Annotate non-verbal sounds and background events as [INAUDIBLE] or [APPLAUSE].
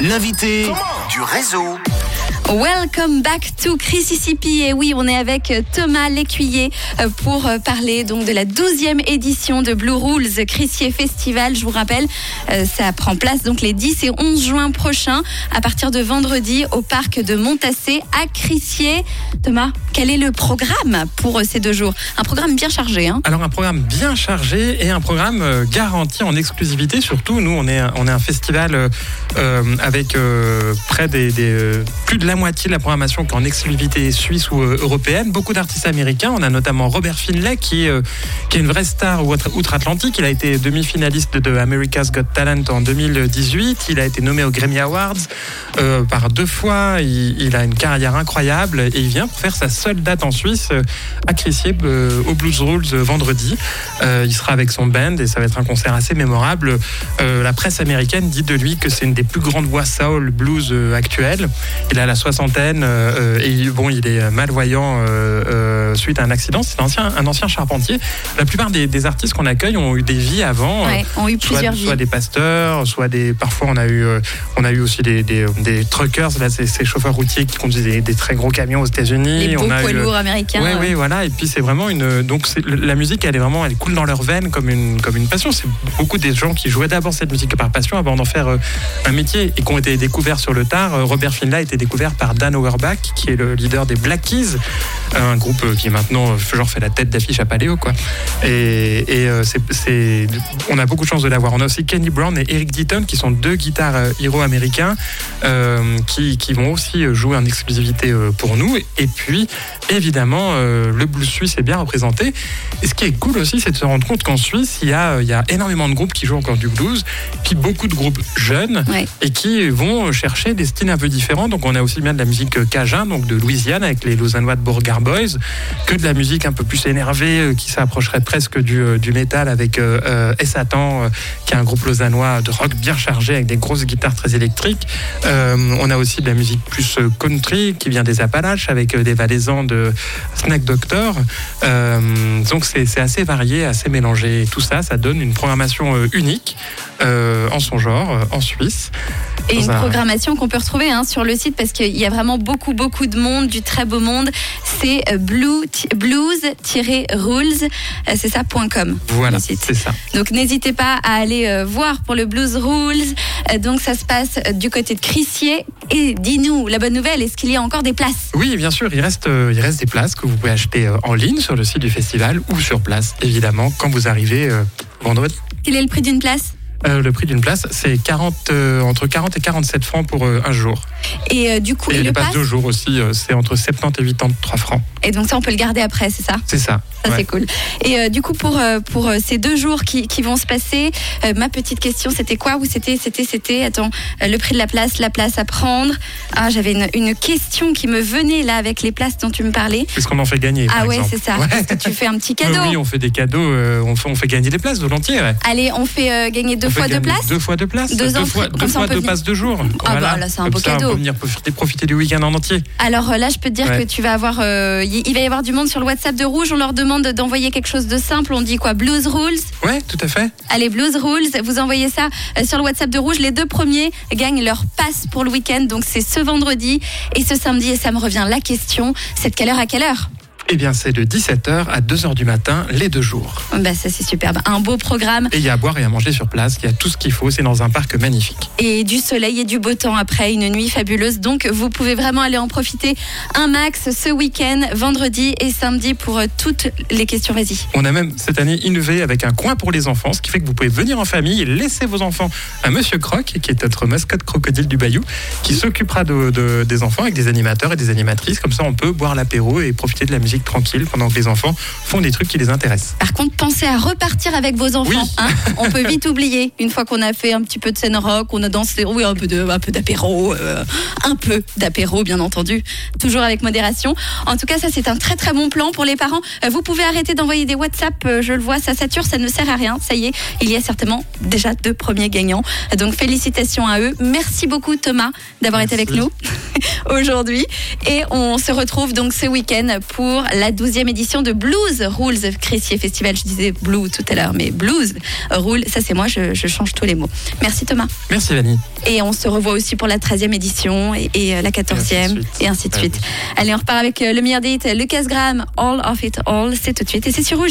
L'invité du réseau. Welcome back to Mississippi. Et oui, on est avec Thomas Lécuyer euh, pour euh, parler donc de la 12e édition de Blue Rules Crissier Festival. Je vous rappelle, euh, ça prend place donc les 10 et 11 juin prochains à partir de vendredi au parc de Montassé à Crissier. Thomas, quel est le programme pour ces deux jours? Un programme bien chargé. Hein Alors un programme bien chargé et un programme garanti en exclusivité. Surtout, nous, on est, on est un festival avec près des, des plus de la moitié de la programmation qui est en exclusivité suisse ou euh, européenne. Beaucoup d'artistes américains. On a notamment Robert Finlay qui, euh, est une vraie star outre-Atlantique. Il a été demi-finaliste de America's Got Talent en 2018. Il a été nommé aux Grammy Awards euh, par deux fois. Il, a une carrière incroyable et il vient pour faire sa seule date en Suisse à Crissier au Blues Rules vendredi. il sera avec son band et ça va être un concert assez mémorable. la presse américaine dit de lui que c'est une des plus grandes voix soul blues actuelles. Il a la soixantaine euh, et bon, il est malvoyant euh, euh, suite à un accident. C'est un ancien, un ancien charpentier. La plupart des, artistes qu'on accueille ont eu des vies avant. ont eu soit, plusieurs soit des pasteurs, soit des. Parfois, on a eu, on a eu aussi des, des, truckers, là, ces, chauffeurs routiers qui conduisent des, très gros camions aux États-Unis. Les beaux on a poids lourds américains. Oui, oui, voilà. Et puis c'est vraiment une. Donc la musique, elle est vraiment, elle coule dans leurs veines comme une, comme une passion. C'est beaucoup des gens qui jouaient d'abord cette musique par passion avant d'en faire un métier et qui ont été découverts sur le tard. Robert Finlay a été découvert par Dan Auerbach, qui est le leader des Black Keys, un groupe qui maintenant genre fait la tête d'affiche à Paléo, quoi. Et, euh, c'est, on a beaucoup de chance de l'avoir. On a aussi Kenny Brown et Eric Deaton, qui sont deux guitares euh, héros américains, euh, qui, qui, vont aussi jouer en exclusivité pour nous. Et puis, évidemment, le blues suisse est bien représenté. Et ce qui est cool aussi, c'est de se rendre compte qu'en Suisse, il y a, il y a énormément de groupes qui jouent encore du blues, puis beaucoup de groupes jeunes, et qui vont chercher des styles un peu différents. Donc, on a aussi bien de la musique cajun, donc de Louisiane, avec les Lausannois de Boys, que de la musique un peu plus énervée, qui s'approcherait presque du, du métal, avec euh, Satan, qui est un groupe lausannois de rock bien chargé, avec des grosses guitares très électriques. on a aussi de la musique plus country, qui vient des Appalaches, avec des valaisans de Snack Doctor. donc, c'est assez varié, assez mélangé. Tout ça, ça donne une programmation euh, unique euh, en son genre, euh, en Suisse. Et une programmation qu'on peut retrouver hein, sur le site parce qu'il y a vraiment beaucoup, beaucoup de monde, du très beau monde. C'est blues-rules, c'est ça.com. Voilà, c'est ça. Donc n'hésitez pas à aller voir pour le Blues Rules. Donc ça se passe du côté de Crissier. Et dis-nous, la bonne nouvelle, est-ce qu'il y a encore des places? Oui, bien sûr, il reste, il reste des places que vous pouvez acheter en ligne sur le site du festival ou sur place, évidemment, quand vous arrivez euh, vendredi. Quel est le prix d'une place? Euh, le prix d'une place, c'est 40, euh, entre 40 et 47 francs pour un jour. Et du coup, et le passe deux jours aussi, c'est entre 70 et 83 francs. Et donc ça, on peut le garder après, c'est ça? C'est ça. Ça, c'est cool. Et du coup, pour, pour ces deux jours qui, qui vont se passer, ma petite question, c'était quoi? Ou c'était, c'était, c'était, attends, le prix de la place, la place à prendre? Ah, j'avais une, une, question qui me venait là avec les places dont tu me parlais. Qu'est-ce qu'on en fait gagner Ah ouais, c'est ça. Que tu fais un petit [LAUGHS] cadeau. oui, on fait des cadeaux, on, fait, on fait gagner des places volontiers. Allez, on fait gagner deux fois deux places Deux fois deux places Deux, fois, deux, fois deux passes de jour. Ah bah là, c'est un beau cadeau. On peut venir profiter, profiter du week-end en entier. Alors là, je peux te dire que tu vas avoir, il va y avoir du monde sur le WhatsApp de Rouge. On leur demande d'envoyer quelque chose de simple. On dit quoi? Blues Rules Ouais, tout à fait. Allez, Blues Rules. Vous envoyez ça sur le WhatsApp de Rouge. Les deux premiers gagnent leur passe pour le week-end. Donc c'est ce vendredi et ce samedi. Et ça me revient la question, c'est de quelle heure à quelle heure? Eh bien, c'est de 17h à 2h du matin, les deux jours. Bah, ça, c'est superbe. Un beau programme. Et il y a à boire et à manger sur place. Il y a tout ce qu'il faut. C'est dans un parc magnifique. Et du soleil et du beau temps après une nuit fabuleuse. Donc, vous pouvez vraiment aller en profiter un max ce week-end, vendredi et samedi pour euh, toutes les questions. Vas-y. On a même cette année innové avec un coin pour les enfants, ce qui fait que vous pouvez venir en famille et laisser vos enfants à Monsieur Croc, qui est notre mascotte crocodile du Bayou, qui s'occupera de, des enfants avec des animateurs et des animatrices. Comme ça, on peut boire l'apéro et profiter de la musique tranquille pendant que les enfants font des trucs qui les intéressent. Par contre, pensez à repartir avec vos enfants. Hein. on peut vite oublier une fois qu'on a fait un petit peu de scène rock, on a dansé, oui, un peu de, un peu d'apéro, euh, un peu d'apéro, bien entendu, toujours avec modération. En tout cas, ça c'est un très très bon plan pour les parents. Euh, vous pouvez arrêter d'envoyer des WhatsApp. Euh, je le vois, ça sature, ça ne sert à rien. Ça y est, il y a certainement déjà deux premiers gagnants. Donc félicitations à eux. Merci beaucoup Thomas d'avoir été avec nous [LAUGHS] aujourd'hui. Et on se retrouve donc ce week-end pour la 12e édition de Blues Rules Cressier Festival. Je disais Blue tout à l'heure, mais Blues Rule, ça c'est moi, je, je, change tous les mots. Merci Thomas. Merci Vanny. Et on se revoit aussi pour la 13e édition et, et la 14e et ainsi de suite. Allez, on repart avec le meilleur des hits, Lucas Graham, All of It All, c'est tout de suite et c'est sur Rouge.